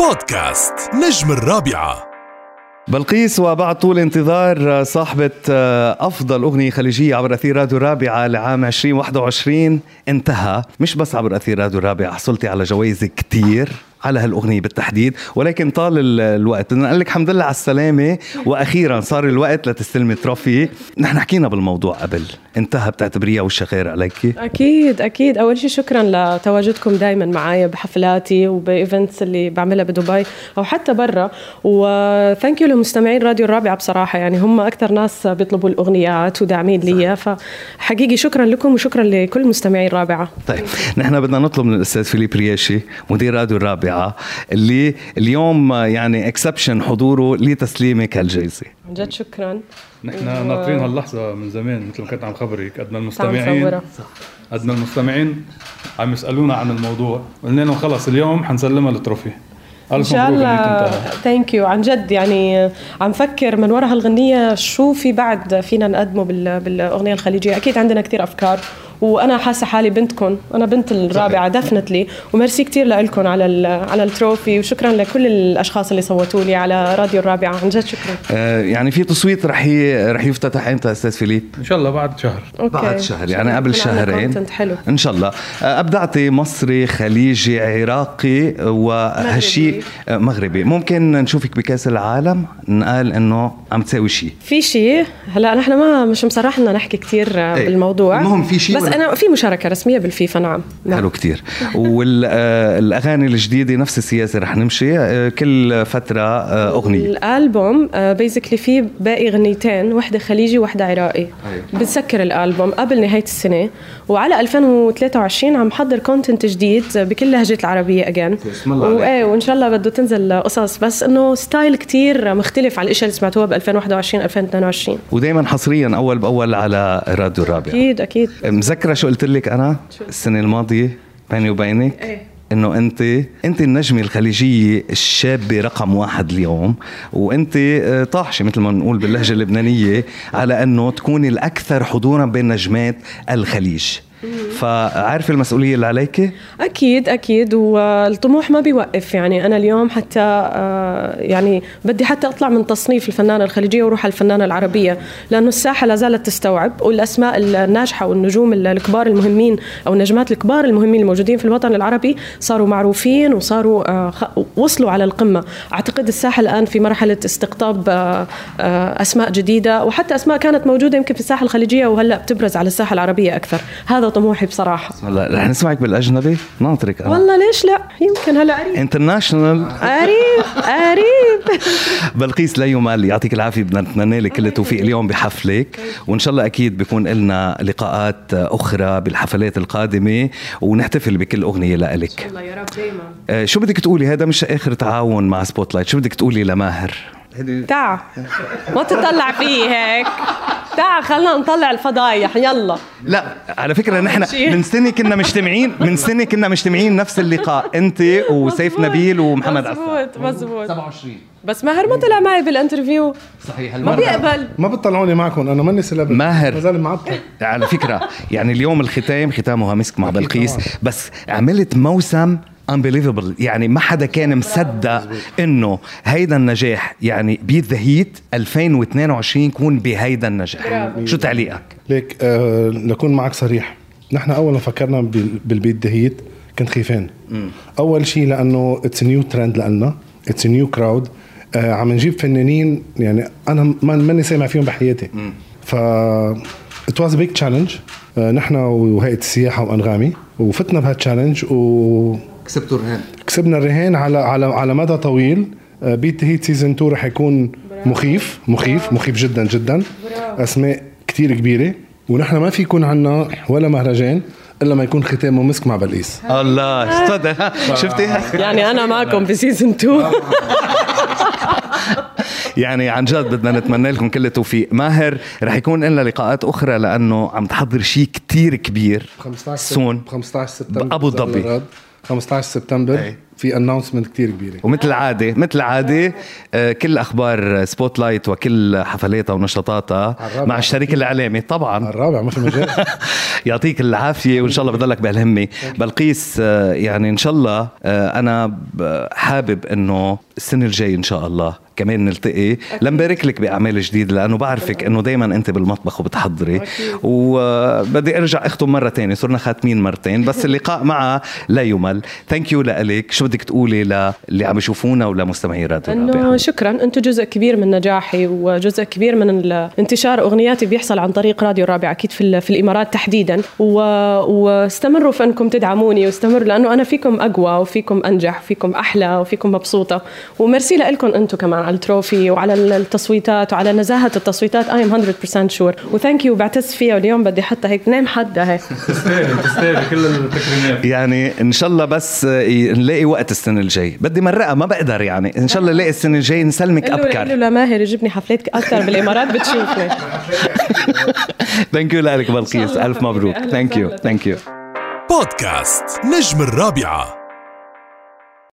بودكاست نجم الرابعة. بلقيس وبعد طول انتظار صاحبة أفضل أغنية خليجية عبر أثير راديو الرابعة لعام 2021 انتهى. مش بس عبر أثير راديو الرابعة حصلتي على جوائز كتير. على هالأغنية بالتحديد. ولكن طال الوقت بدنا نقول لك الحمد لله على السلامة. وأخيرا صار الوقت لتستلمي trophy نحن حكينا بالموضوع قبل. انتهى بتعتبريها وش غير عليك أكيد أكيد. أول شيء شكرا لتواجدكم دائما معي بحفلاتي وب events اللي بعملها بدبي أو حتى برا. و thank you لمستمعين راديو الرابعة بصراحة. يعني هم أكثر ناس بيطلبوا الأغنيات وداعمين لي فحقيقي شكرا لكم وشكرا لكل مستمعي الرابعة. طيب نحن بدنا نطلب من الأستاذ فيليب رياشي مدير راديو الرابعة. الرابعه اللي اليوم يعني exception حضوره لتسليمك هالجائزه عن جد شكرا. نحن و... ناطرين هاللحظة من زمان مثل ما كنت عم خبرك. قد ما المستمعين قد ما المستمعين عم يسألونا عن الموضوع. قلنا لهم خلص اليوم حنسلمها ال trophy إن شاء الله. thank you عن جد يعني عم فكر من وراء هالغنية شو في بعد فينا نقدمه بالأغنية الخليجية. أكيد عندنا كثير أفكار. وأنا حاسة حالي بنتكم. أنا بنت الرابعة definitely و merci كثير لكم على على ال trophy وشكرا لكل الأشخاص اللي صوتوا لي على راديو الرابعة. عن جد شكرا. آه يعني في تصويت رح ي... رح يفتتح إمتى أستاذ فيليب؟ إن شاء الله بعد شهر. okay. بعد شهر يعني قبل شهرين. حلو. إن شاء الله. آه ابدعتي مصري خليجي عراقي وهالشيء مغربي. مغربي. ممكن نشوفك بكأس العالم؟ نقال إنه عم تساوي شيء في شيء هلأ نحن ما مش مسرح لنا نحكي كثير إيه. بالموضوع. المهم في شيء بس بس أنا في مشاركة رسمية بالفيفا نعم, نعم. حلو كثير والاغاني الجديدة نفس السياسة رح نمشي آه، كل فترة آه، أغنية. الألبوم بيزكلي فيه باقي غنيتين وحدة خليجي وحدة عراقي. أيوة. بتسكر الألبوم قبل نهاية السنة. وعلى 2023 عم حضر content جديد بكل لهجه العربية again وايه وإن شاء الله بده تنزل قصص. بس إنه style كتير مختلف على الاشياء اللي سمعتوها ب 2021 2022 ودائما حصريا أول بأول على راديو الرابع أكيد أكيد. مذكره شو قلت لك أنا السنة الماضية بيني وبينك؟ إيه. إنه انت أنت النجمة الخليجية الشابة رقم واحد اليوم وأنت آه، طاحشة مثل ما بنقول باللهجة اللبنانية على أنه تكوني الأكثر حضورا بين نجمات الخليج. فعارفة المسؤولية اللي عليك أكيد أكيد والطموح ما بيوقف. يعني أنا اليوم حتى آه، يعني بدي حتى أطلع من تصنيف الفنانة الخليجية وأروح على الفنانة العربية لأنه الساحة لا زالت تستوعب والأسماء الناجحة والنجوم الكبار المهمين أو النجمات الكبار المهمين الموجودين في الوطن العربي صاروا معروفين وصاروا آه، وصلوا على القمة. أعتقد الساحة الآن في مرحلة استقطاب آه، أسماء جديدة وحتى أسماء كانت موجودة يمكن في الساحة الخليجية وهلأ بتبرز على الساحة العربية أكثر. هذا هذا طموحي بصراحة. هلا رح نسمعك بالأجنبي؟ ناطرك. أنا. والله ليش لا؟ يمكن هلأ قريب. انترناشونال قريب. قريب بلقيس لا يمل يعطيك العافية بدنا نتمنى لك كل التوفيق اليوم بحفلك. وإن شاء الله أكيد بيكون لنا لقاءات أخرى بالحفلات القادمة ونحتفل بكل أغنية لك إن شاء الله يا رب دائما آه، شو بدك تقولي؟ هذا مش آخر تعاون مع Spotlight شو بدك تقولي لماهر؟ تعا ما تطلع فيه هيك. تعا خلينا نطلع الفضايح. يلا. لا على فكرة نحن من سنة كنا مجتمعين من سنة كنا مجتمعين نفس اللقاء. أنت وسيف نبيل ومحمد مزبوط مزبوط 27 بس ماهر ما طلع معي بال interview. صحيح ما بيقبل. ما بتطلعوني معكم أنا ماني سلبي ماهر. ما زال معطل. على فكرة يعني اليوم الختام ختامها مسك مع بلقيس. بس عملت موسم unbelievable. يعني ما حدا كان مصدق إنه هيدا النجاح يعني Beat the Heat 2022 يكون بهيدا النجاح. شو تعليقك؟ ليك آه لكون معك صريح. نحن أول ما فكرنا بال Beat the Heat كنت خيفان أول شيء لأنه it's new trend لنا it's new crowd عم نجيب فنانين يعني أنا ماني سامع فيهم بحياتي. ف it was big challenge نحن وهيئة السياحة وأنغامي وفتنا بهال challenge و كسبتوا الرهان. كسبنا الرهان على على على مدى طويل. Beat Heat season 2 رح يكون مخيف مخيف مخيف جدا جدا. أسماء كثير كبيرة. ونحن ما في يكون عنا ولا مهرجان إلا ما يكون ختامه مسك مع بلقيس. الله أستاذ شفتي يعني أنا معكم ب season 2 يعني عن جد بدنا نتمنى لكم كل التوفيق. ماهر رح يكون لنا لقاءات أخرى لأنه عم تحضر شيء كتير كبير. 15 soon 15 سبتمبر ابو ظبي. 15 سبتمبر. في announcement كتير كبيرة. ومثل العادة مثل العادة آه، كل أخبار Spotlight وكل حفلاتها ونشاطاتها. مع الشريك الإعلامي طبعا. الرابع ما في مجال. يعطيك العافية وإن شاء الله بضلك بهالهمة. بلقيس آه، يعني إن شاء الله آه، أنا ب- حابب إنه السنة الجاي إن شاء الله كمان نلتقي. لنبارك لك بأعمال جديدة لأنه بعرفك إنه دايما أنت بالمطبخ وبتحضري. وبدي أرجع أختم مرة تانية صرنا خاتمين مرتين بس اللقاء معها لا يمل. thank you لك شو بدك تقولي للي عم يشوفونا ولمستمعي راديو إنه؟ شكرا. أنتم جزء كبير من نجاحي وجزء كبير من انتشار أغنياتي بيحصل عن طريق راديو الرابع أكيد في, ال- في الإمارات تحديدا. و... واستمروا في أنكم تدعموني واستمروا لأنه أنا فيكم أقوى وفيكم أنجح وفيكم أحلى وفيكم مبسوطة. وميرسي لكم أنتم كمان على ال trophy وعلى ال- التصويتات وعلى نزاهة التصويتات. I am 100% شور وثانك يو بعتز فيها واليوم بدي حتى هيك نام حدها هيك. تستاهلي تستاهلي كل التكريمات. يعني إن شاء الله بس نلاقي وقت السنة الجاي. بدي مرقه ما بقدر يعني. إن شاء الله نلاقي السنة الجاي نسلمك قل له ابكر لماهر يجيبني حفلات أكثر بالإمارات بتشوفني. thank you لك بلقيس. ألف. مبروك. thank you. thank you بودكاست نجم الرابعة.